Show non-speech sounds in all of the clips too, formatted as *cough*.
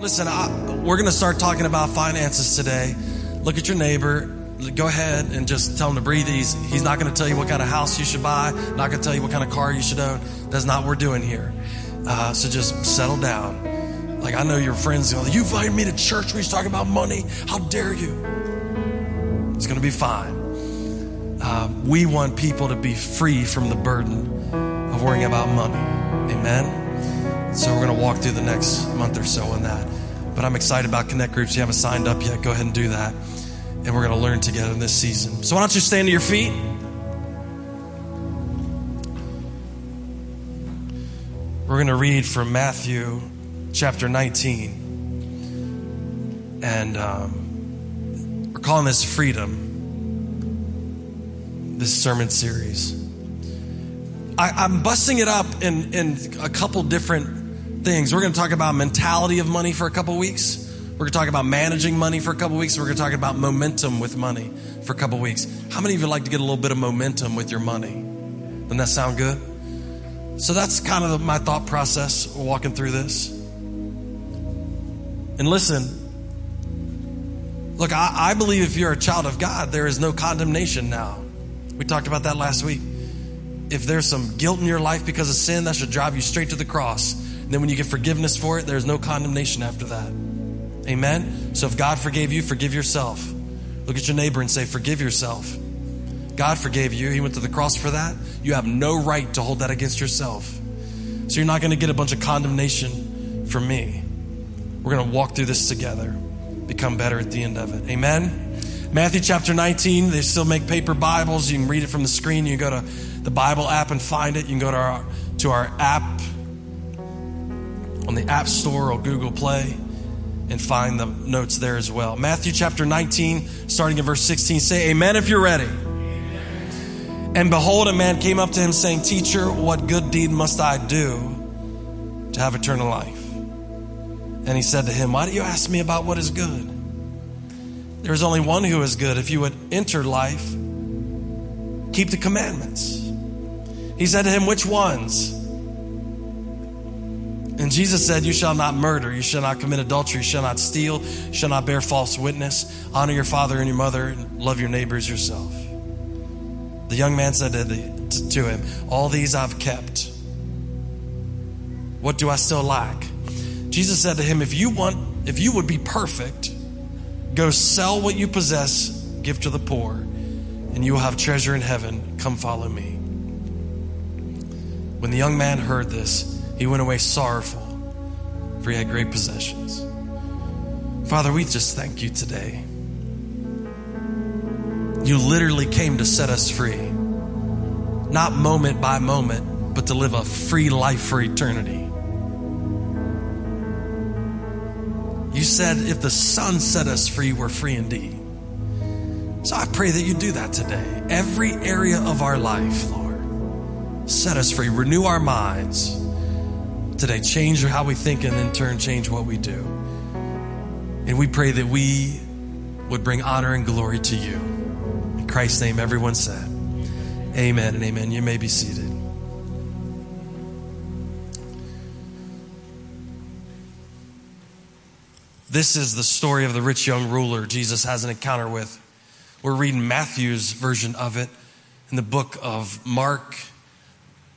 Listen, I, we're going to start talking about finances today. Look at your neighbor. Go ahead and just tell him to breathe easy. He's not going to tell you what kind of house you should buy, not going to tell you what kind of car you should own. That's not what we're doing here. Uh, so just settle down. Like, I know your friends, you invited me to church when he's talking about money. How dare you? It's going to be fine. Uh, we want people to be free from the burden of worrying about money. Amen. So we're going to walk through the next month or so on that. But I'm excited about Connect Groups. You haven't signed up yet, go ahead and do that. And we're going to learn together in this season. So why don't you stand to your feet? We're going to read from Matthew chapter 19. And um, we're calling this Freedom, this sermon series. I, am busting it up in, in a couple different things. We're going to talk about mentality of money for a couple weeks. We're going to talk about managing money for a couple weeks. We're going to talk about momentum with money for a couple weeks. How many of you like to get a little bit of momentum with your money? Doesn't that sound good? So that's kind of my thought process walking through this. And listen, look, I, I believe if you're a child of God, there is no condemnation now. We talked about that last week. If there's some guilt in your life because of sin, that should drive you straight to the cross then when you get forgiveness for it, there's no condemnation after that. Amen? So if God forgave you, forgive yourself. Look at your neighbor and say, Forgive yourself. God forgave you. He went to the cross for that. You have no right to hold that against yourself. So you're not going to get a bunch of condemnation from me. We're going to walk through this together, become better at the end of it. Amen? Matthew chapter 19, they still make paper Bibles. You can read it from the screen. You can go to the Bible app and find it. You can go to our, to our app on the App Store or Google Play and find the notes there as well. Matthew chapter 19, starting in verse 16. Say amen if you're ready. And behold, a man came up to him saying, Teacher, what good deed must I do to have eternal life? And he said to him, Why do you ask me about what is good? There is only one who is good. If you would enter life, keep the commandments. He said to him, Which ones? And Jesus said, You shall not murder, you shall not commit adultery, you shall not steal, you shall not bear false witness, honor your father and your mother, and love your neighbors yourself. The young man said to, the, to him, All these I've kept. What do I still lack? Jesus said to him, If you want, if you would be perfect, go sell what you possess, give to the poor, and you will have treasure in heaven. Come follow me. When the young man heard this, he went away sorrowful, for he had great possessions. Father, we just thank you today. You literally came to set us free, not moment by moment, but to live a free life for eternity. You said if the Son set us free, we're free indeed. So I pray that you do that today. Every area of our life, Lord, set us free, renew our minds today. Change how we think and in turn change what we do. And we pray that we would bring honor and glory to you. In Christ's name, everyone said, Amen and amen. You may be seated. This is the story of the rich young ruler Jesus has an encounter with. We're reading Matthew's version of it in the book of Mark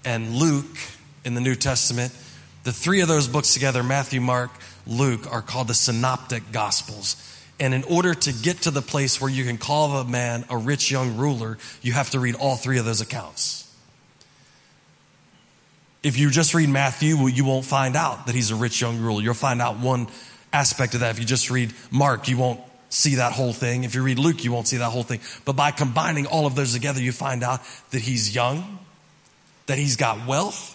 and Luke in the New Testament. The three of those books together, Matthew, Mark, Luke, are called the Synoptic Gospels. And in order to get to the place where you can call a man a rich young ruler, you have to read all three of those accounts. If you just read Matthew, you won't find out that he's a rich young ruler. You'll find out one aspect of that. If you just read Mark, you won't see that whole thing. If you read Luke, you won't see that whole thing. But by combining all of those together, you find out that he's young, that he's got wealth,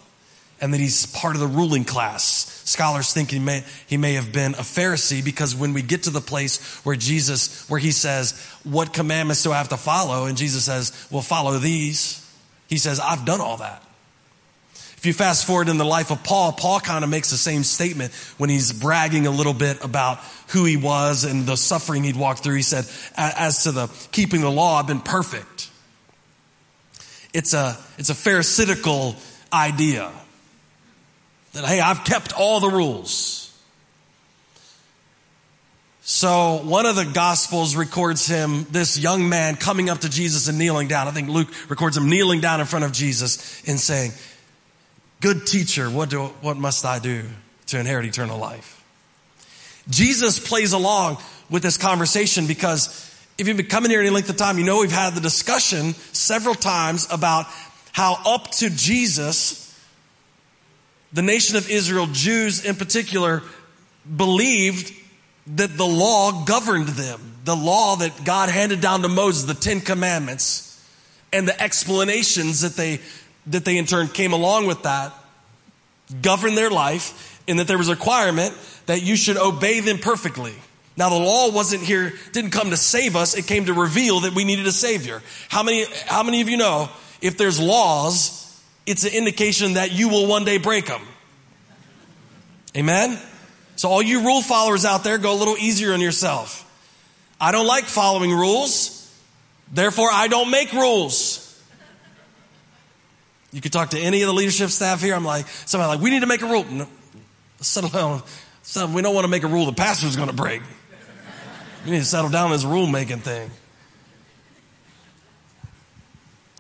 and that he's part of the ruling class. Scholars think he may, he may have been a Pharisee because when we get to the place where Jesus, where he says, what commandments do I have to follow? And Jesus says, well, follow these. He says, I've done all that. If you fast forward in the life of Paul, Paul kind of makes the same statement when he's bragging a little bit about who he was and the suffering he'd walked through. He said, as to the keeping the law, I've been perfect. It's a, it's a pharisaical idea. That, hey, I've kept all the rules. So one of the gospels records him, this young man coming up to Jesus and kneeling down. I think Luke records him kneeling down in front of Jesus and saying, good teacher, what do, what must I do to inherit eternal life? Jesus plays along with this conversation because if you've been coming here any length of time, you know we've had the discussion several times about how up to Jesus, the nation of Israel, Jews in particular, believed that the law governed them. The law that God handed down to Moses, the Ten Commandments, and the explanations that they, that they in turn came along with that, governed their life, and that there was a requirement that you should obey them perfectly. Now the law wasn't here, didn't come to save us, it came to reveal that we needed a savior. How many, how many of you know if there's laws, it's an indication that you will one day break them? Amen? So all you rule followers out there, go a little easier on yourself. I don't like following rules. Therefore, I don't make rules. You could talk to any of the leadership staff here. I'm like, somebody like, we need to make a rule. No, settle down. So we don't want to make a rule the pastor's going to break. We need to settle down this rule making thing.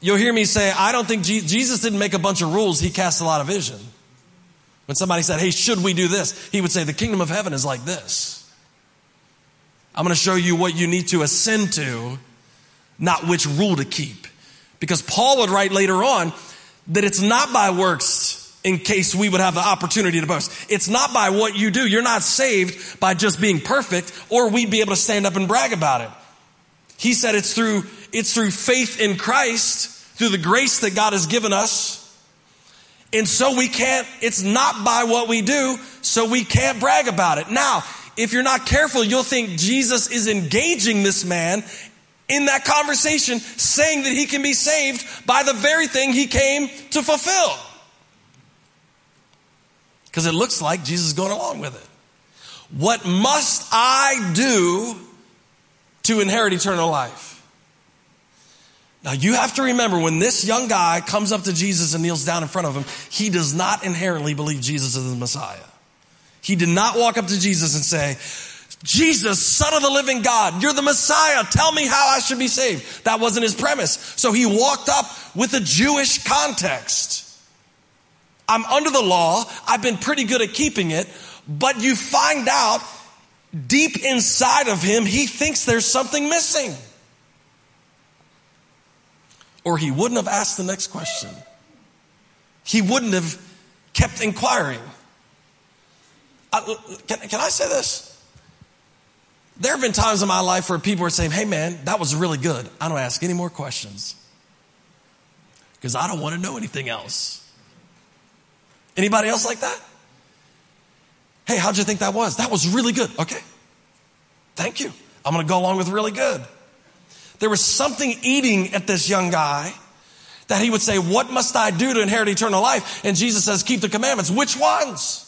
You'll hear me say, I don't think Jesus didn't make a bunch of rules. He cast a lot of vision. When somebody said, Hey, should we do this? He would say, The kingdom of heaven is like this. I'm going to show you what you need to ascend to, not which rule to keep. Because Paul would write later on that it's not by works in case we would have the opportunity to boast. It's not by what you do. You're not saved by just being perfect or we'd be able to stand up and brag about it. He said it's through, it's through faith in Christ, through the grace that God has given us and so we can't, it's not by what we do, so we can't brag about it. Now, if you're not careful, you'll think Jesus is engaging this man in that conversation, saying that he can be saved by the very thing he came to fulfill. Because it looks like Jesus is going along with it. What must I do to inherit eternal life? Now you have to remember when this young guy comes up to Jesus and kneels down in front of him, he does not inherently believe Jesus is the Messiah. He did not walk up to Jesus and say, Jesus, son of the living God, you're the Messiah. Tell me how I should be saved. That wasn't his premise. So he walked up with a Jewish context. I'm under the law. I've been pretty good at keeping it, but you find out deep inside of him, he thinks there's something missing or he wouldn't have asked the next question. He wouldn't have kept inquiring. I, can, can I say this? There have been times in my life where people are saying, hey man, that was really good. I don't ask any more questions because I don't want to know anything else. Anybody else like that? Hey, how'd you think that was? That was really good. Okay. Thank you. I'm going to go along with really good. There was something eating at this young guy that he would say, What must I do to inherit eternal life? And Jesus says, Keep the commandments. Which ones?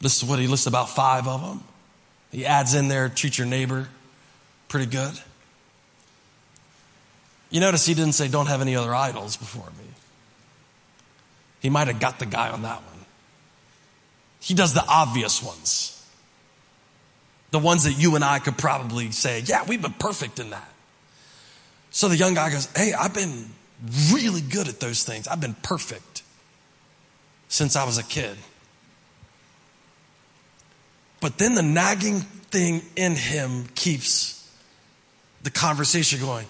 This is what he lists about five of them. He adds in there, treat your neighbor pretty good. You notice he didn't say, Don't have any other idols before me. He might have got the guy on that one. He does the obvious ones. The ones that you and I could probably say, yeah, we've been perfect in that. So the young guy goes, hey, I've been really good at those things. I've been perfect since I was a kid. But then the nagging thing in him keeps the conversation going.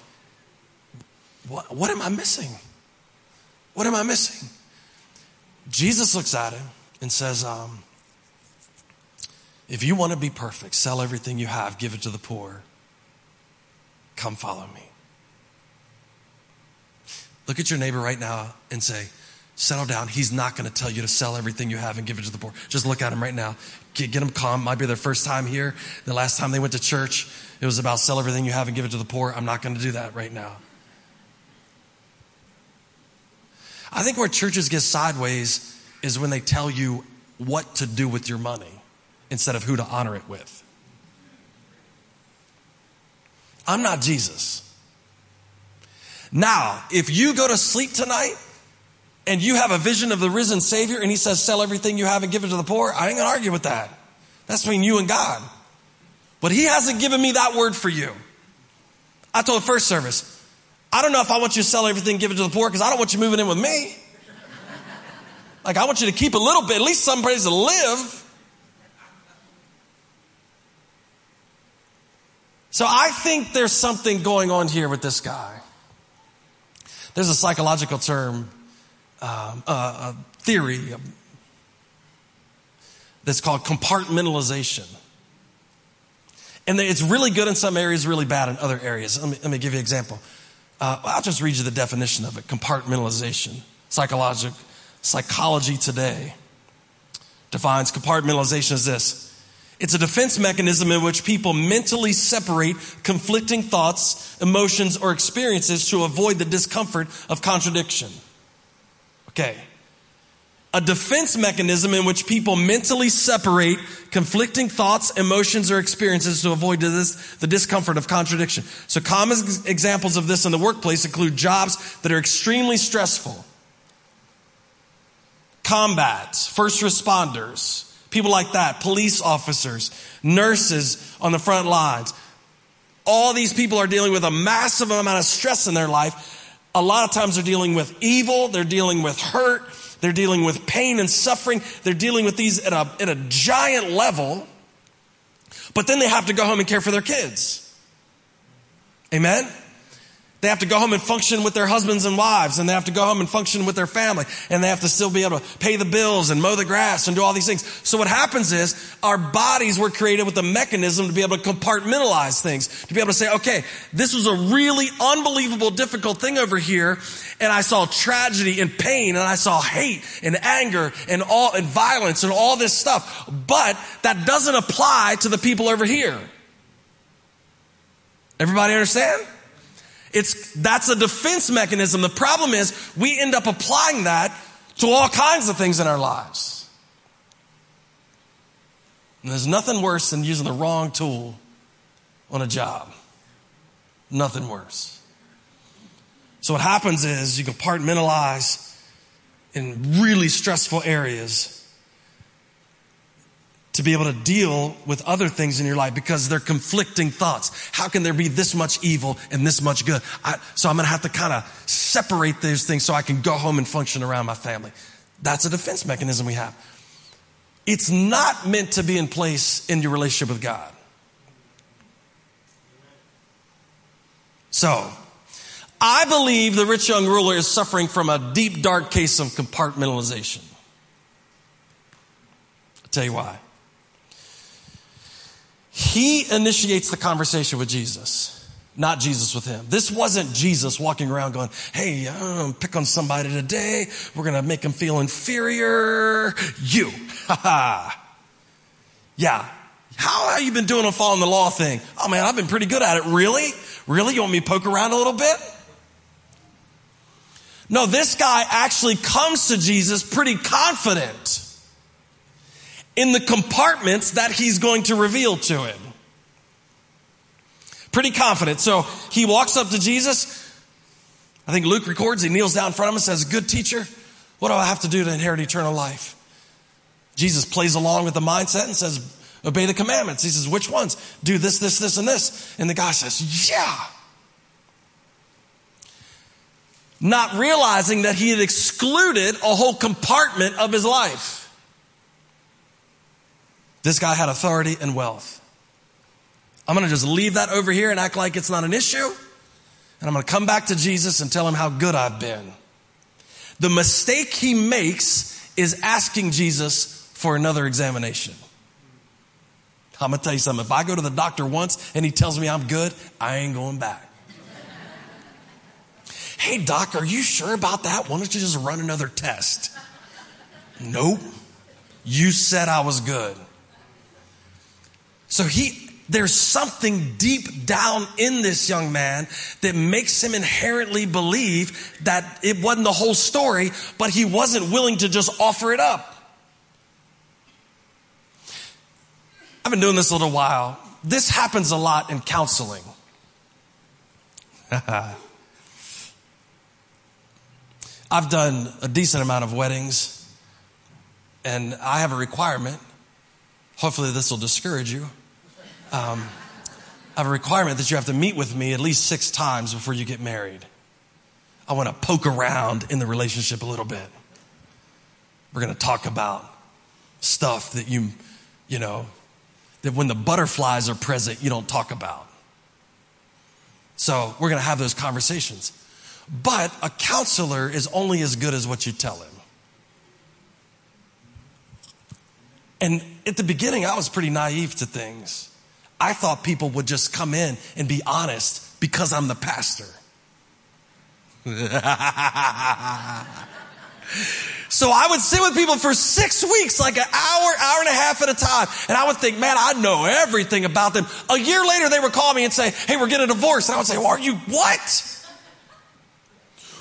What, what am I missing? What am I missing? Jesus looks at him and says, um, If you want to be perfect, sell everything you have, give it to the poor. Come follow me. Look at your neighbor right now and say, Settle down. He's not going to tell you to sell everything you have and give it to the poor. Just look at him right now. Get, get him calm. Might be their first time here. The last time they went to church, it was about sell everything you have and give it to the poor. I'm not going to do that right now. I think where churches get sideways is when they tell you what to do with your money instead of who to honor it with. I'm not Jesus. Now, if you go to sleep tonight and you have a vision of the risen Savior and He says, sell everything you have and give it to the poor, I ain't gonna argue with that. That's between you and God. But He hasn't given me that word for you. I told first service, I don't know if I want you to sell everything, give it to the poor, because I don't want you moving in with me. Like, I want you to keep a little bit, at least some place to live. So I think there's something going on here with this guy. There's a psychological term, um, a theory that's called compartmentalization. And it's really good in some areas, really bad in other areas. Let me, let me give you an example. Uh, I'll just read you the definition of it compartmentalization. Psychologic, psychology today defines compartmentalization as this it's a defense mechanism in which people mentally separate conflicting thoughts, emotions, or experiences to avoid the discomfort of contradiction. Okay. A defense mechanism in which people mentally separate conflicting thoughts, emotions, or experiences to avoid this, the discomfort of contradiction. So common examples of this in the workplace include jobs that are extremely stressful. Combat, first responders, People like that, police officers, nurses on the front lines. All these people are dealing with a massive amount of stress in their life. A lot of times they're dealing with evil, they're dealing with hurt, they're dealing with pain and suffering. They're dealing with these at a, at a giant level, but then they have to go home and care for their kids. Amen? They have to go home and function with their husbands and wives, and they have to go home and function with their family, and they have to still be able to pay the bills and mow the grass and do all these things. So what happens is our bodies were created with a mechanism to be able to compartmentalize things, to be able to say, okay, this was a really unbelievable difficult thing over here, and I saw tragedy and pain, and I saw hate and anger and all, and violence and all this stuff. But that doesn't apply to the people over here. Everybody understand? It's, that's a defense mechanism. The problem is we end up applying that to all kinds of things in our lives. And there's nothing worse than using the wrong tool on a job. Nothing worse. So what happens is you compartmentalize in really stressful areas to be able to deal with other things in your life because they're conflicting thoughts. How can there be this much evil and this much good? I, so I'm going to have to kind of separate those things so I can go home and function around my family. That's a defense mechanism we have. It's not meant to be in place in your relationship with God. So, I believe the rich young ruler is suffering from a deep, dark case of compartmentalization. I'll tell you why. He initiates the conversation with Jesus, not Jesus with him. This wasn't Jesus walking around going, Hey, um, pick on somebody today. We're going to make them feel inferior. You. Ha *laughs* ha. Yeah. How have you been doing on following the law thing? Oh man, I've been pretty good at it. Really? Really? You want me to poke around a little bit? No, this guy actually comes to Jesus pretty confident in the compartments that he's going to reveal to him. Pretty confident. So he walks up to Jesus. I think Luke records, he kneels down in front of him and says, Good teacher, what do I have to do to inherit eternal life? Jesus plays along with the mindset and says, Obey the commandments. He says, Which ones? Do this, this, this, and this. And the guy says, Yeah. Not realizing that he had excluded a whole compartment of his life. This guy had authority and wealth. I'm going to just leave that over here and act like it's not an issue. And I'm going to come back to Jesus and tell him how good I've been. The mistake he makes is asking Jesus for another examination. I'm going to tell you something. If I go to the doctor once and he tells me I'm good, I ain't going back. hey, doc, are you sure about that? Why don't you just run another test? Nope. You said I was good. So he, there's something deep down in this young man that makes him inherently believe that it wasn't the whole story, but he wasn't willing to just offer it up. I've been doing this a little while. This happens a lot in counseling. *laughs* I've done a decent amount of weddings, and I have a requirement. Hopefully, this will discourage you. Um, I have a requirement that you have to meet with me at least six times before you get married. I want to poke around in the relationship a little bit. We're going to talk about stuff that you, you know, that when the butterflies are present, you don't talk about. So we're going to have those conversations. But a counselor is only as good as what you tell him. And at the beginning, I was pretty naive to things. I thought people would just come in and be honest because I'm the pastor. *laughs* So I would sit with people for six weeks, like an hour, hour and a half at a time. And I would think, man, I know everything about them. A year later, they would call me and say, hey, we're getting a divorce. And I would say, well, are you what?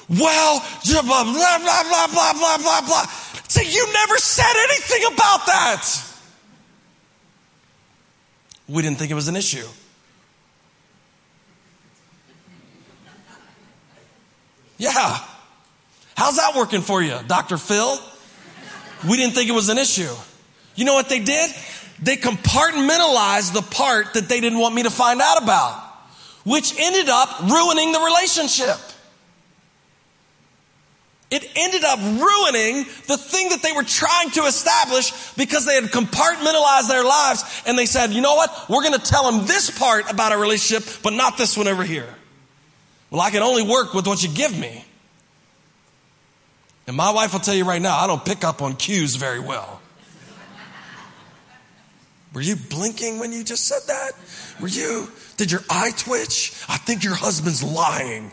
Well, blah, blah, blah, blah, blah, blah, blah, blah. Say, you never said anything about that. We didn't think it was an issue. Yeah. How's that working for you, Dr. Phil? We didn't think it was an issue. You know what they did? They compartmentalized the part that they didn't want me to find out about, which ended up ruining the relationship. It ended up ruining the thing that they were trying to establish because they had compartmentalized their lives and they said, you know what? We're going to tell them this part about our relationship, but not this one over here. Well, I can only work with what you give me. And my wife will tell you right now, I don't pick up on cues very well. Were you blinking when you just said that? Were you? Did your eye twitch? I think your husband's lying.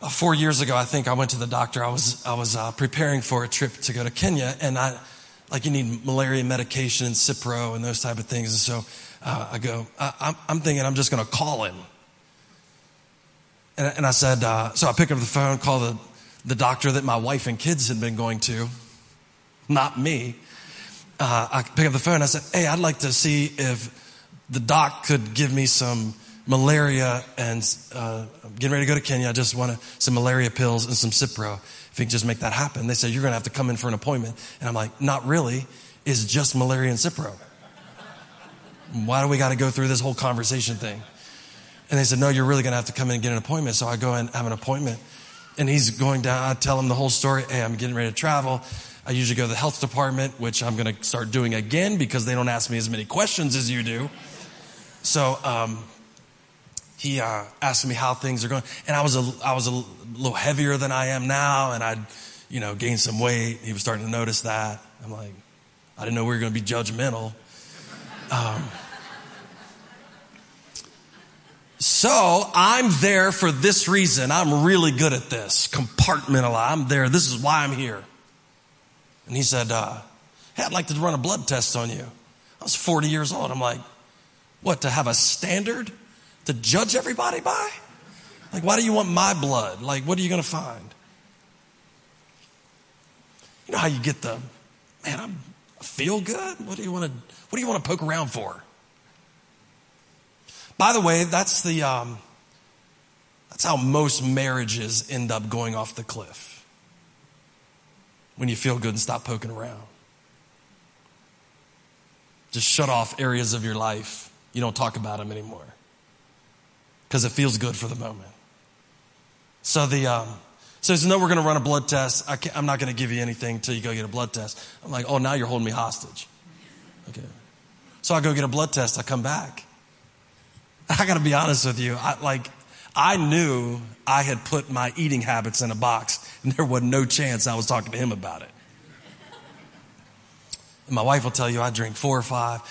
Uh, four years ago, I think I went to the doctor. I was I was uh, preparing for a trip to go to Kenya, and I like you need malaria medication and Cipro and those type of things. And so uh, I go. I, I'm thinking I'm just going to call him and, and I said, uh, so I pick up the phone, call the, the doctor that my wife and kids had been going to, not me. Uh, I pick up the phone. I said, hey, I'd like to see if the doc could give me some malaria and uh, I'm getting ready to go to Kenya. I just want some malaria pills and some Cipro. If you can just make that happen. They said, you're going to have to come in for an appointment. And I'm like, not really. It's just malaria and Cipro. Why do we got to go through this whole conversation thing? And they said, no, you're really going to have to come in and get an appointment. So I go and have an appointment. And he's going down. I tell him the whole story. Hey, I'm getting ready to travel. I usually go to the health department, which I'm going to start doing again because they don't ask me as many questions as you do. So um, he uh, asked me how things are going, and I was a I was a little heavier than I am now, and I'd you know gained some weight. He was starting to notice that. I'm like, I didn't know we were going to be judgmental. Um, so I'm there for this reason. I'm really good at this. Compartmentalize. I'm there. This is why I'm here. And he said, uh, Hey, I'd like to run a blood test on you. I was 40 years old. I'm like, What, to have a standard to judge everybody by? Like, why do you want my blood? Like, what are you going to find? You know how you get the, man, I'm, I feel good? What do you want to, what do you want to poke around for? By the way, that's the um, that's how most marriages end up going off the cliff. When you feel good and stop poking around. Just shut off areas of your life. You don't talk about them anymore. Because it feels good for the moment. So the um, so he says, no, we're going to run a blood test. I am not going to give you anything until you go get a blood test. I'm like, oh, now you're holding me hostage. Okay. So I go get a blood test. I come back. I got to be honest with you. I, like, I knew I had put my eating habits in a box, and there was no chance I was talking to him about it. And my wife will tell you I drink four or five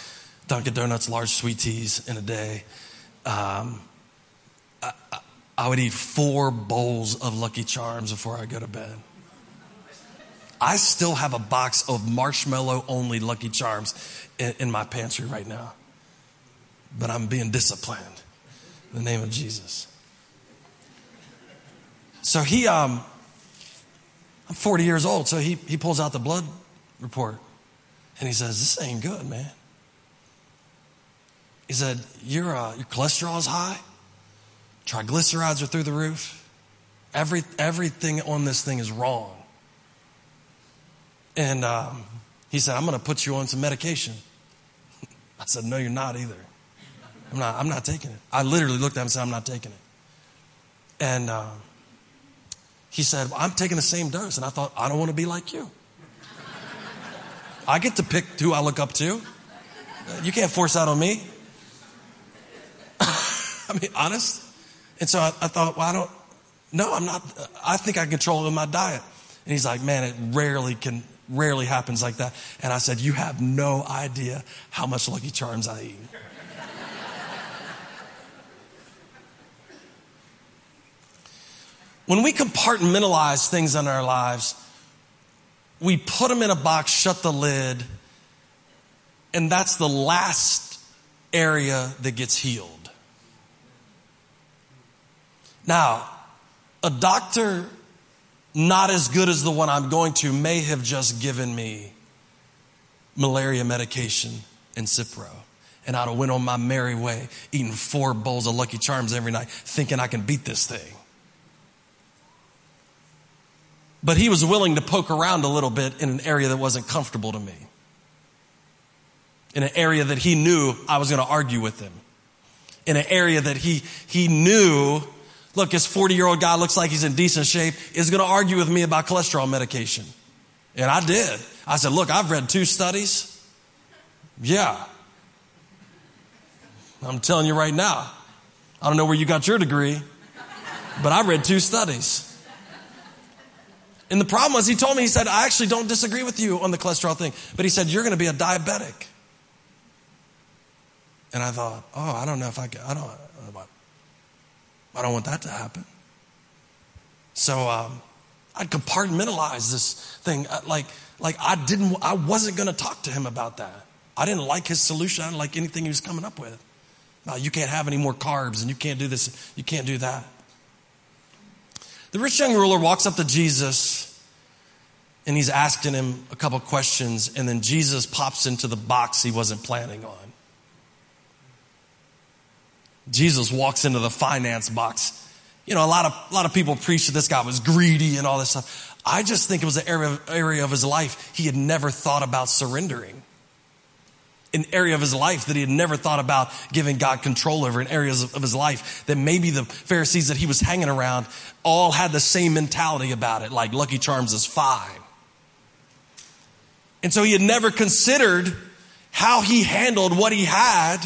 Dunkin' Donuts large sweet teas in a day. Um, I would eat four bowls of Lucky Charms before I go to bed. I still have a box of marshmallow only Lucky Charms in, in my pantry right now but I'm being disciplined in the name of Jesus. So he, um, I'm 40 years old, so he, he pulls out the blood report and he says, This ain't good, man. He said, Your, uh, your cholesterol is high. Triglycerides are through the roof. Every, everything on this thing is wrong. And um, he said, I'm going to put you on some medication. *laughs* I said, No, you're not either. I'm not, I'm not taking it. I literally looked at him and said, I'm not taking it. And uh, he said, well, I'm taking the same dose. And I thought, I don't want to be like you. *laughs* I get to pick who I look up to. You can't force that on me. *laughs* I mean, honest. And so I, I, thought, well, I don't, no, I'm not, I think I control my diet. And he's like, man, it rarely can, rarely happens like that. And I said, you have no idea how much Lucky Charms I eat. When we compartmentalize things in our lives, we put them in a box, shut the lid, and that's the last area that gets healed. Now, a doctor not as good as the one I'm going to may have just given me malaria medication and Cipro. And I'd have went on my merry way, eating four bowls of Lucky Charms every night, thinking I can beat this thing. But he was willing to poke around a little bit in an area that wasn't comfortable to me. In an area that he knew I was going to argue with him. In an area that he, he knew, look, this 40 year old guy looks like he's in decent shape, is going to argue with me about cholesterol medication. And I did. I said, look, I've read two studies. Yeah. I'm telling you right now. I don't know where you got your degree, but I read two studies. And the problem was, he told me, he said, I actually don't disagree with you on the cholesterol thing, but he said, you're going to be a diabetic. And I thought, oh, I don't know if I can, I don't, I don't want that to happen. So um, I'd compartmentalize this thing. Uh, like, like I didn't, I wasn't going to talk to him about that. I didn't like his solution. I didn't like anything he was coming up with. No, you can't have any more carbs and you can't do this, you can't do that. The rich young ruler walks up to Jesus and he's asking him a couple questions, and then Jesus pops into the box he wasn't planning on. Jesus walks into the finance box. You know, a lot of, a lot of people preach that this guy was greedy and all this stuff. I just think it was an area, area of his life he had never thought about surrendering an area of his life that he had never thought about giving God control over, in areas of, of his life that maybe the Pharisees that he was hanging around all had the same mentality about it, like Lucky Charms is fine. And so he had never considered how he handled what he had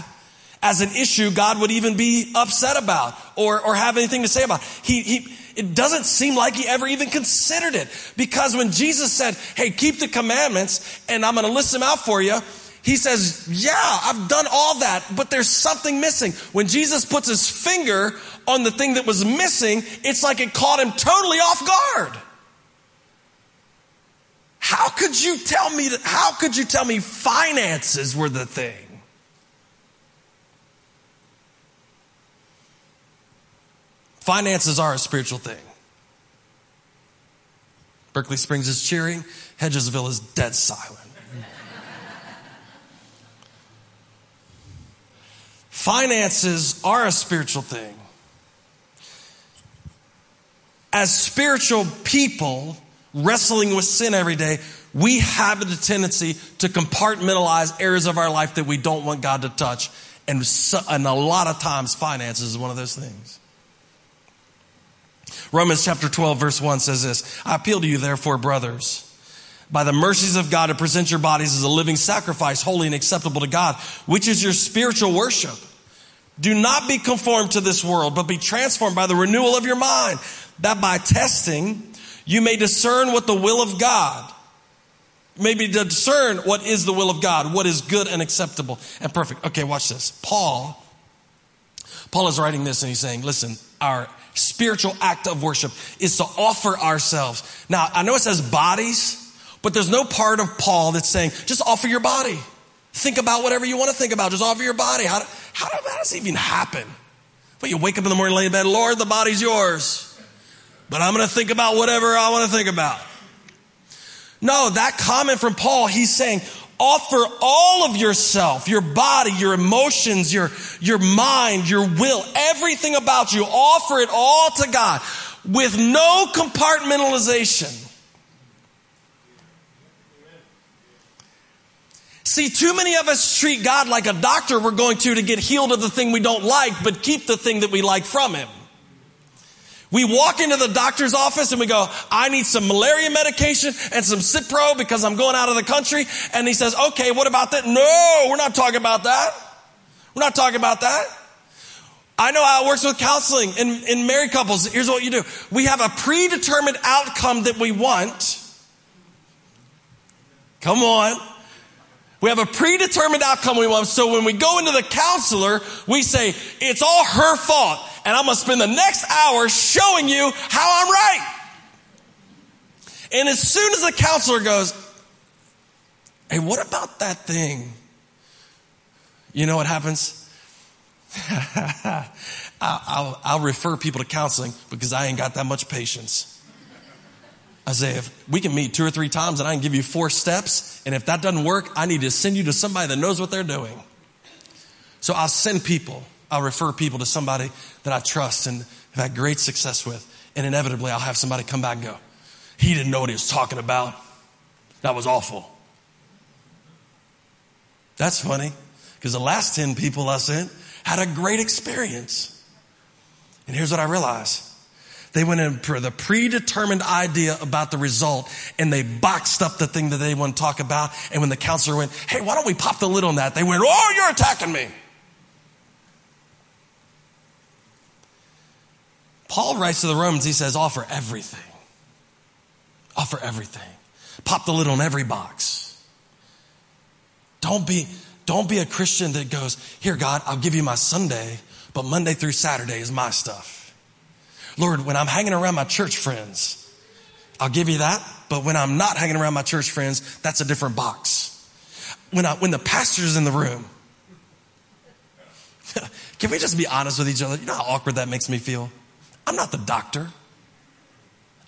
as an issue God would even be upset about or, or have anything to say about. He, he, it doesn't seem like he ever even considered it because when Jesus said, Hey, keep the commandments and I'm going to list them out for you, he says, Yeah, I've done all that, but there's something missing. When Jesus puts his finger on the thing that was missing, it's like it caught him totally off guard. How could you tell me that? How could you tell me finances were the thing? Finances are a spiritual thing. Berkeley Springs is cheering, Hedgesville is dead silent. Finances are a spiritual thing. As spiritual people wrestling with sin every day, we have the tendency to compartmentalize areas of our life that we don't want God to touch. And, so, and a lot of times, finances is one of those things. Romans chapter 12, verse 1 says this I appeal to you, therefore, brothers by the mercies of God to present your bodies as a living sacrifice, holy and acceptable to God, which is your spiritual worship. Do not be conformed to this world, but be transformed by the renewal of your mind, that by testing you may discern what the will of God, maybe discern what is the will of God, what is good and acceptable and perfect. Okay, watch this. Paul, Paul is writing this and he's saying, listen, our spiritual act of worship is to offer ourselves. Now, I know it says bodies, but there's no part of Paul that's saying, just offer your body. Think about whatever you want to think about. Just offer your body. How, how, how does even happen? Well, you wake up in the morning, lay in bed, Lord, the body's yours. But I'm going to think about whatever I want to think about. No, that comment from Paul, he's saying, Offer all of yourself, your body, your emotions, your, your mind, your will, everything about you. Offer it all to God with no compartmentalization. See, too many of us treat God like a doctor we're going to to get healed of the thing we don't like, but keep the thing that we like from Him. We walk into the doctor's office and we go, I need some malaria medication and some Cipro because I'm going out of the country. And he says, okay, what about that? No, we're not talking about that. We're not talking about that. I know how it works with counseling in, in married couples. Here's what you do. We have a predetermined outcome that we want. Come on. We have a predetermined outcome we want. So when we go into the counselor, we say, it's all her fault. And I'm going to spend the next hour showing you how I'm right. And as soon as the counselor goes, hey, what about that thing? You know what happens? *laughs* I'll, I'll, I'll refer people to counseling because I ain't got that much patience. I say, if we can meet two or three times and I can give you four steps, and if that doesn't work, I need to send you to somebody that knows what they're doing. So I'll send people, I'll refer people to somebody that I trust and have had great success with. And inevitably, I'll have somebody come back and go, he didn't know what he was talking about. That was awful. That's funny because the last 10 people I sent had a great experience. And here's what I realized they went in for the predetermined idea about the result and they boxed up the thing that they want to talk about. And when the counselor went, Hey, why don't we pop the lid on that? They went, Oh, you're attacking me. Paul writes to the Romans, he says, Offer everything. Offer everything. Pop the lid on every box. Don't be, don't be a Christian that goes, Here, God, I'll give you my Sunday, but Monday through Saturday is my stuff. Lord, when I'm hanging around my church friends, I'll give you that. But when I'm not hanging around my church friends, that's a different box. When, I, when the pastor's in the room, *laughs* can we just be honest with each other? You know how awkward that makes me feel? I'm not the doctor.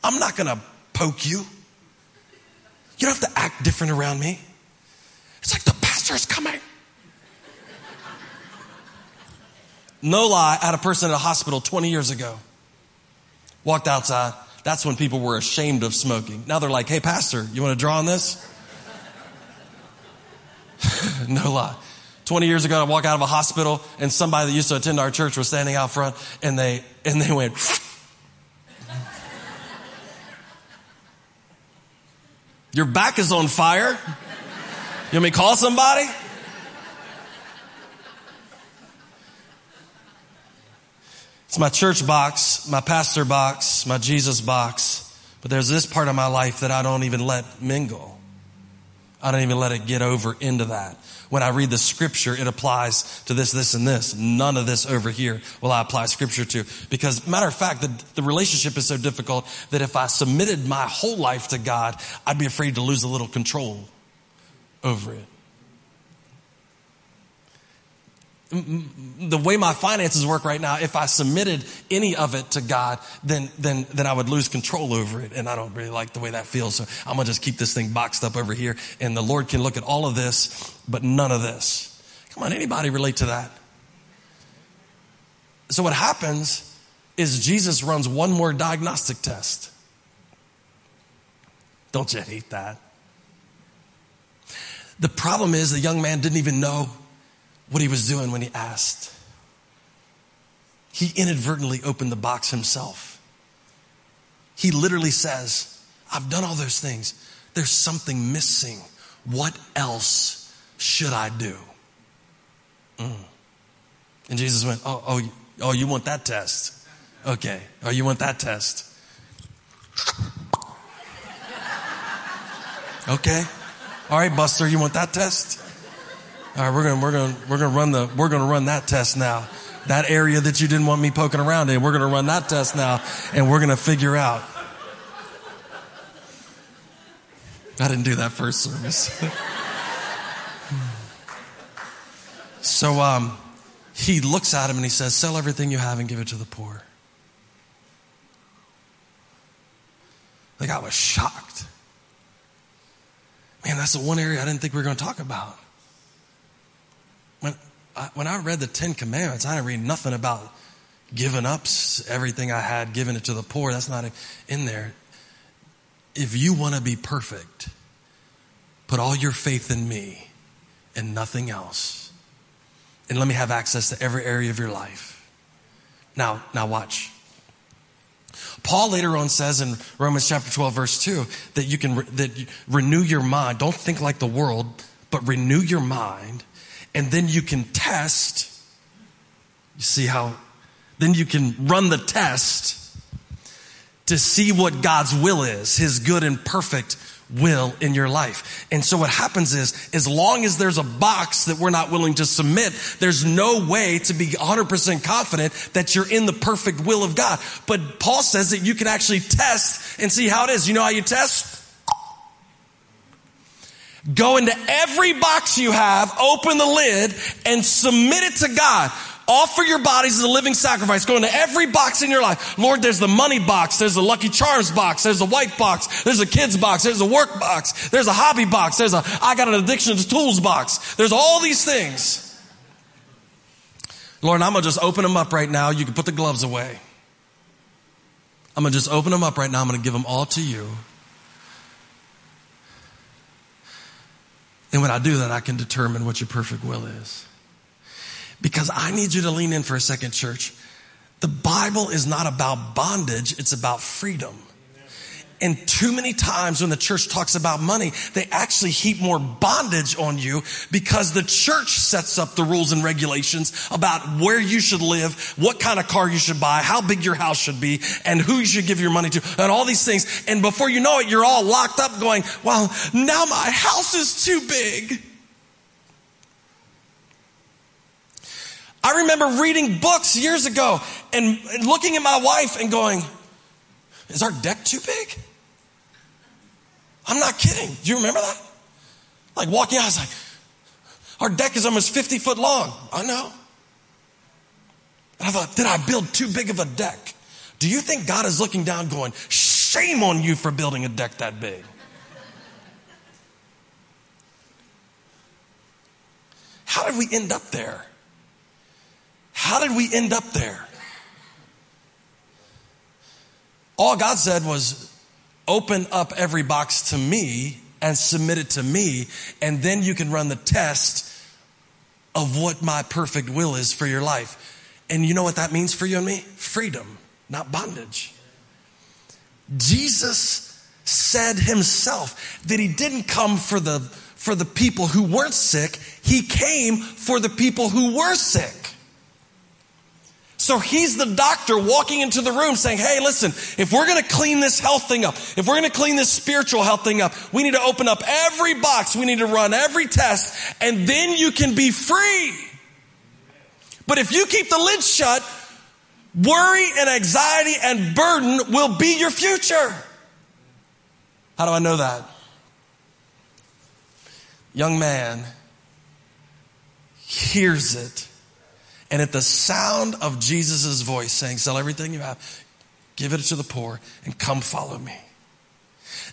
I'm not going to poke you. You don't have to act different around me. It's like the pastor's coming. No lie, I had a person at a hospital 20 years ago Walked outside. That's when people were ashamed of smoking. Now they're like, hey, Pastor, you want to draw on this? *laughs* no lie. 20 years ago, I walk out of a hospital and somebody that used to attend our church was standing out front and they, and they went, Your back is on fire. You want me to call somebody? It's my church box, my pastor box, my Jesus box. But there's this part of my life that I don't even let mingle. I don't even let it get over into that. When I read the scripture, it applies to this, this, and this. None of this over here will I apply scripture to. Because matter of fact, the, the relationship is so difficult that if I submitted my whole life to God, I'd be afraid to lose a little control over it. The way my finances work right now, if I submitted any of it to God, then, then, then I would lose control over it. And I don't really like the way that feels. So I'm going to just keep this thing boxed up over here. And the Lord can look at all of this, but none of this. Come on, anybody relate to that? So what happens is Jesus runs one more diagnostic test. Don't you hate that? The problem is the young man didn't even know what he was doing when he asked. He inadvertently opened the box himself. He literally says, I've done all those things. There's something missing. What else should I do? Mm. And Jesus went, oh, oh, oh, you want that test? Okay. Oh, you want that test? Okay. All right, Buster, you want that test? All right, we're gonna we're gonna we're gonna run the we're gonna run that test now. That area that you didn't want me poking around in, we're gonna run that test now, and we're gonna figure out. I didn't do that first service. *laughs* so um, he looks at him and he says, "Sell everything you have and give it to the poor." Like I was shocked. Man, that's the one area I didn't think we were going to talk about. I, when I read the Ten Commandments, I didn't read nothing about giving up everything I had, giving it to the poor. That's not in there. If you want to be perfect, put all your faith in me and nothing else. And let me have access to every area of your life. Now, now watch. Paul later on says in Romans chapter 12 verse 2 that you can, that you renew your mind. Don't think like the world, but renew your mind. And then you can test. You see how, then you can run the test to see what God's will is, His good and perfect will in your life. And so what happens is, as long as there's a box that we're not willing to submit, there's no way to be 100% confident that you're in the perfect will of God. But Paul says that you can actually test and see how it is. You know how you test? Go into every box you have, open the lid, and submit it to God. Offer your bodies as a living sacrifice. Go into every box in your life. Lord, there's the money box. There's the Lucky Charms box. There's the white box. There's a kids box. There's a work box. There's a hobby box. There's a I got an addiction to tools box. There's all these things. Lord, I'm going to just open them up right now. You can put the gloves away. I'm going to just open them up right now. I'm going to give them all to you. And when I do that, I can determine what your perfect will is. Because I need you to lean in for a second, church. The Bible is not about bondage, it's about freedom. And too many times when the church talks about money, they actually heap more bondage on you because the church sets up the rules and regulations about where you should live, what kind of car you should buy, how big your house should be, and who you should give your money to, and all these things. And before you know it, you're all locked up going, well, now my house is too big. I remember reading books years ago and looking at my wife and going, is our deck too big? I'm not kidding. Do you remember that? Like walking out, I was like, our deck is almost 50 foot long. I know. And I thought, did I build too big of a deck? Do you think God is looking down going, shame on you for building a deck that big? How did we end up there? How did we end up there? All God said was, open up every box to me and submit it to me, and then you can run the test of what my perfect will is for your life. And you know what that means for you and me? Freedom, not bondage. Jesus said himself that he didn't come for the for the people who weren't sick, he came for the people who were sick. So he's the doctor walking into the room saying, Hey, listen, if we're going to clean this health thing up, if we're going to clean this spiritual health thing up, we need to open up every box. We need to run every test and then you can be free. But if you keep the lid shut, worry and anxiety and burden will be your future. How do I know that? Young man hears it and at the sound of Jesus' voice saying, Sell everything you have, give it to the poor, and come follow me.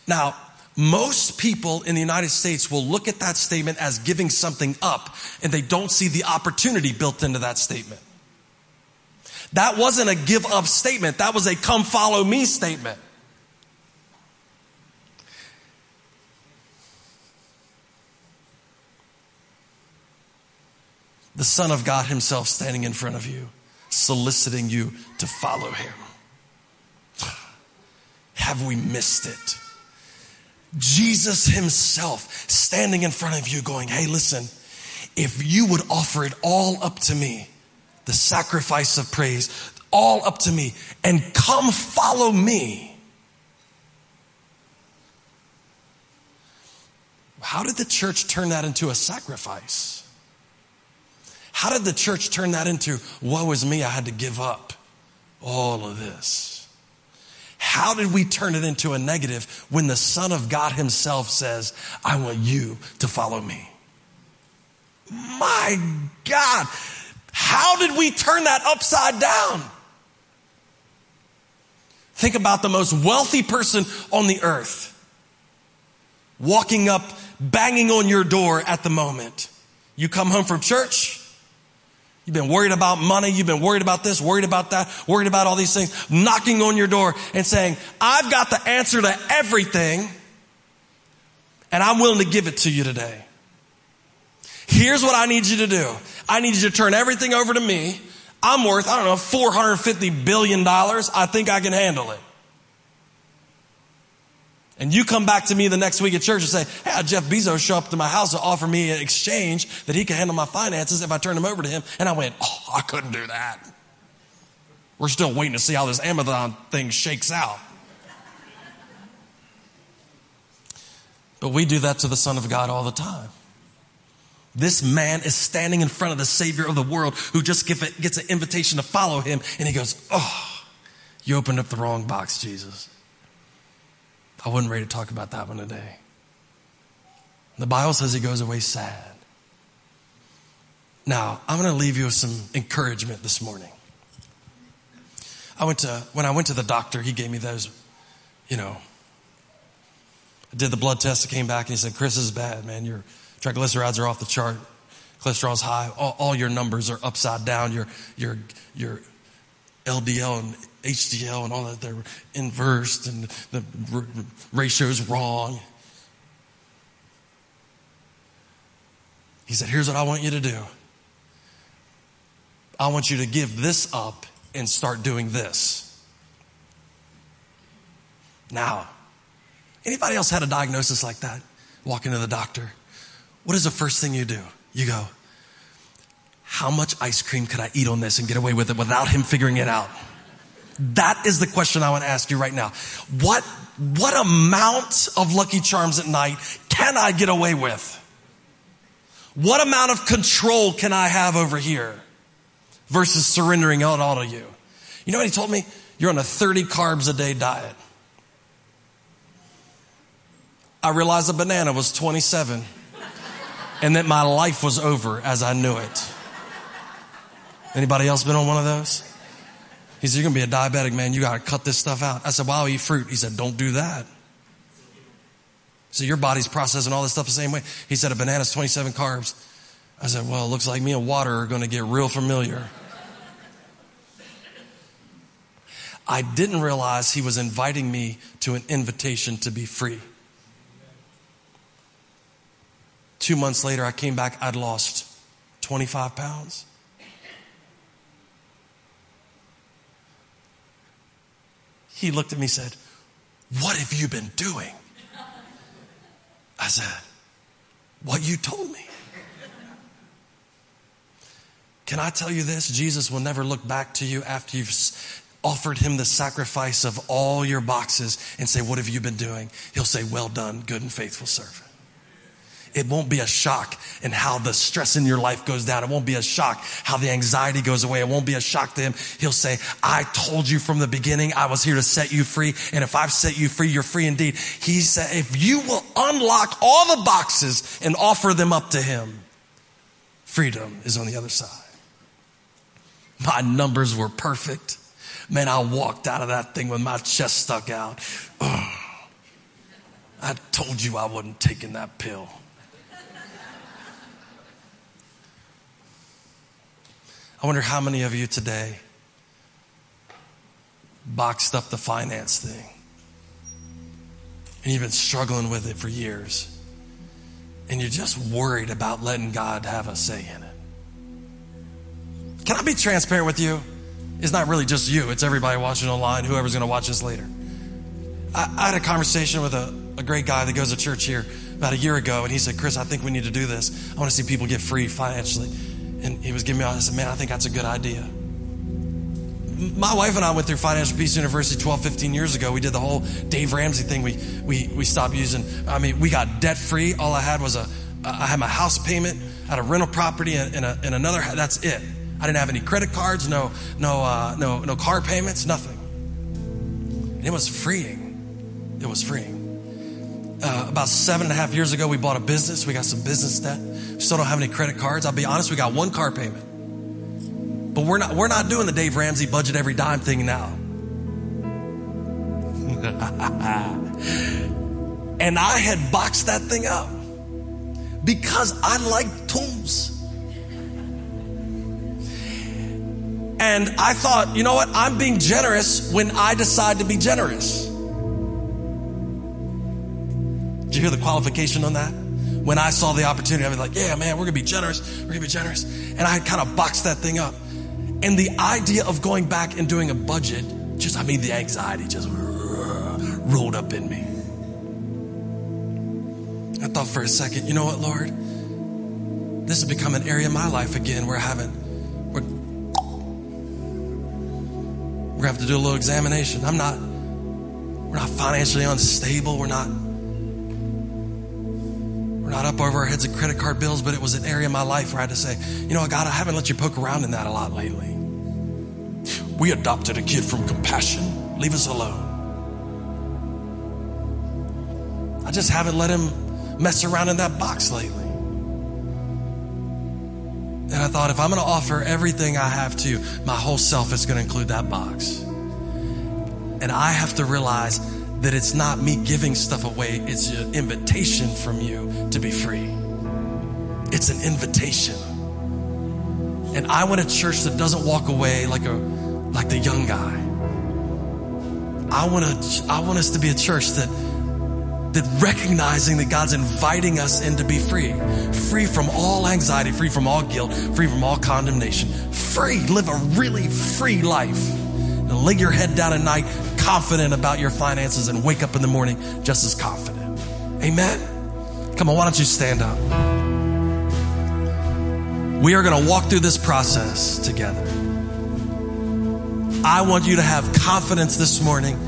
Now, most people in the United States will look at that statement as giving something up, and they don't see the opportunity built into that statement. That wasn't a give up statement, that was a come follow me statement. The Son of God Himself standing in front of you, soliciting you to follow Him. *sighs* Have we missed it? Jesus Himself standing in front of you, going, Hey, listen, if you would offer it all up to me, the sacrifice of praise, all up to me, and come follow me. How did the church turn that into a sacrifice? How did the church turn that into, woe is me, I had to give up all of this? How did we turn it into a negative when the Son of God Himself says, I want you to follow me? My God, how did we turn that upside down? Think about the most wealthy person on the earth walking up banging on your door at the moment. You come home from church, You've been worried about money. You've been worried about this, worried about that, worried about all these things, knocking on your door and saying, I've got the answer to everything and I'm willing to give it to you today. Here's what I need you to do. I need you to turn everything over to me. I'm worth, I don't know, $450 billion. I think I can handle it. And you come back to me the next week at church and say, Hey, uh, Jeff Bezos show up to my house to offer me an exchange that he can handle my finances if I turn them over to him. And I went, Oh, I couldn't do that. We're still waiting to see how this Amazon thing shakes out. But we do that to the Son of God all the time. This man is standing in front of the Savior of the world who just gets an invitation to follow him. And he goes, Oh, you opened up the wrong box, Jesus. I wasn't ready to talk about that one today. The Bible says he goes away sad. Now, I'm going to leave you with some encouragement this morning. I went to, when I went to the doctor, he gave me those, you know, I did the blood test, it came back, and he said, Chris, is bad, man. Your triglycerides are off the chart. Cholesterol's high. All, all your numbers are upside down. Your, your, your LDL and HDL and all that, they're inversed and the r- ratio's wrong. He said, Here's what I want you to do I want you to give this up and start doing this. Now, anybody else had a diagnosis like that? Walk into the doctor. What is the first thing you do? You go, How much ice cream could I eat on this and get away with it without him figuring it out? That is the question I want to ask you right now. What, what amount of Lucky Charms at night can I get away with? What amount of control can I have over here versus surrendering it all to you? You know what he told me? You're on a 30 carbs a day diet. I realized a banana was 27 and that my life was over as I knew it. Anybody else been on one of those? He said, You're going to be a diabetic, man. You got to cut this stuff out. I said, Well, I'll eat fruit. He said, Don't do that. So your body's processing all this stuff the same way. He said, A banana's 27 carbs. I said, Well, it looks like me and water are going to get real familiar. I didn't realize he was inviting me to an invitation to be free. Two months later, I came back, I'd lost 25 pounds. He looked at me and said, What have you been doing? I said, What you told me. Can I tell you this? Jesus will never look back to you after you've offered him the sacrifice of all your boxes and say, What have you been doing? He'll say, Well done, good and faithful servant. It won't be a shock in how the stress in your life goes down. It won't be a shock how the anxiety goes away. It won't be a shock to him. He'll say, I told you from the beginning I was here to set you free. And if I've set you free, you're free indeed. He said, if you will unlock all the boxes and offer them up to him, freedom is on the other side. My numbers were perfect. Man, I walked out of that thing with my chest stuck out. Oh, I told you I wasn't taking that pill. I wonder how many of you today boxed up the finance thing and you've been struggling with it for years and you're just worried about letting God have a say in it. Can I be transparent with you? It's not really just you, it's everybody watching online, whoever's going to watch this later. I, I, had a conversation with a, a great guy that goes to church here about a year ago, and he said, Chris, I think we need to do this. I want to see people get free financially. And he was giving me, I said, man, I think that's a good idea. My wife and I went through Financial Peace University 12, 15 years ago. We did the whole Dave Ramsey thing. We, we, we stopped using, I mean, we got debt free. All I had was a, I had my house payment, I had a rental property and, and, a, and another, that's it. I didn't have any credit cards, no, no, uh, no, no car payments, nothing. And it was freeing. It was freeing. Uh, about seven and a half years ago, we bought a business. We got some business debt. Still don't have any credit cards. I'll be honest, we got one car payment. But we're not, we're not doing the Dave Ramsey budget every dime thing now. *laughs* and I had boxed that thing up. because I like tools. And I thought, you know what? I'm being generous when I decide to be generous. Did you hear the qualification on that? When I saw the opportunity, I was like, yeah, man, we're gonna be generous. We're gonna be generous. And I kind of boxed that thing up. And the idea of going back and doing a budget, just, I mean, the anxiety just rolled up in me. I thought for a second, you know what, Lord? This has become an area of my life again where I haven't, we're, we're gonna have to do a little examination. I'm not, we're not financially unstable. We're not, we're not up over our heads in credit card bills, but it was an area of my life where I had to say, you know God, I haven't let you poke around in that a lot lately. We adopted a kid from compassion. Leave us alone. I just haven't let him mess around in that box lately. And I thought, if I'm going to offer everything I have to you, my whole self is going to include that box. And I have to realize that it's not me giving stuff away, it's an invitation from you to be free. It's an invitation. And I want a church that doesn't walk away like a like the young guy. I want to I want us to be a church that that recognizing that God's inviting us in to be free, free from all anxiety, free from all guilt, free from all condemnation, free, live a really free life. And lay your head down at night, confident about your finances, and wake up in the morning just as confident. Amen. Come on, why don't you stand up? We are going to walk through this process together. I want you to have confidence this morning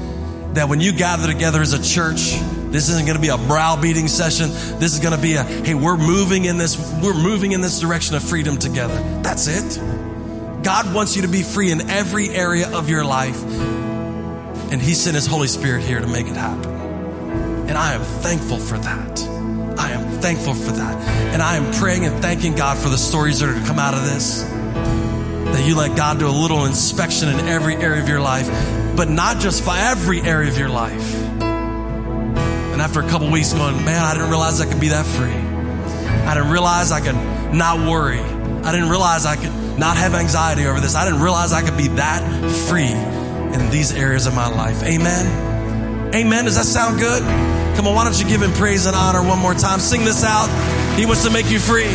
that when you gather together as a church, this isn't going to be a browbeating session. This is going to be a, hey, we're moving in this, we're moving in this direction of freedom together. That's it. God wants you to be free in every area of your life. And He sent His Holy Spirit here to make it happen. And I am thankful for that. I am thankful for that. And I am praying and thanking God for the stories that are to come out of this. That you let God do a little inspection in every area of your life, but not just by every area of your life and after a couple weeks going, man, I didn't realize I could be that free. I didn't realize I could not worry. I didn't realize I could not have anxiety over this. I didn't realize I could be that free in these areas of my life. Amen. Amen. Does that sound good? Come on, why don't you give him praise and honor one more time? Sing this out. He wants to make you free.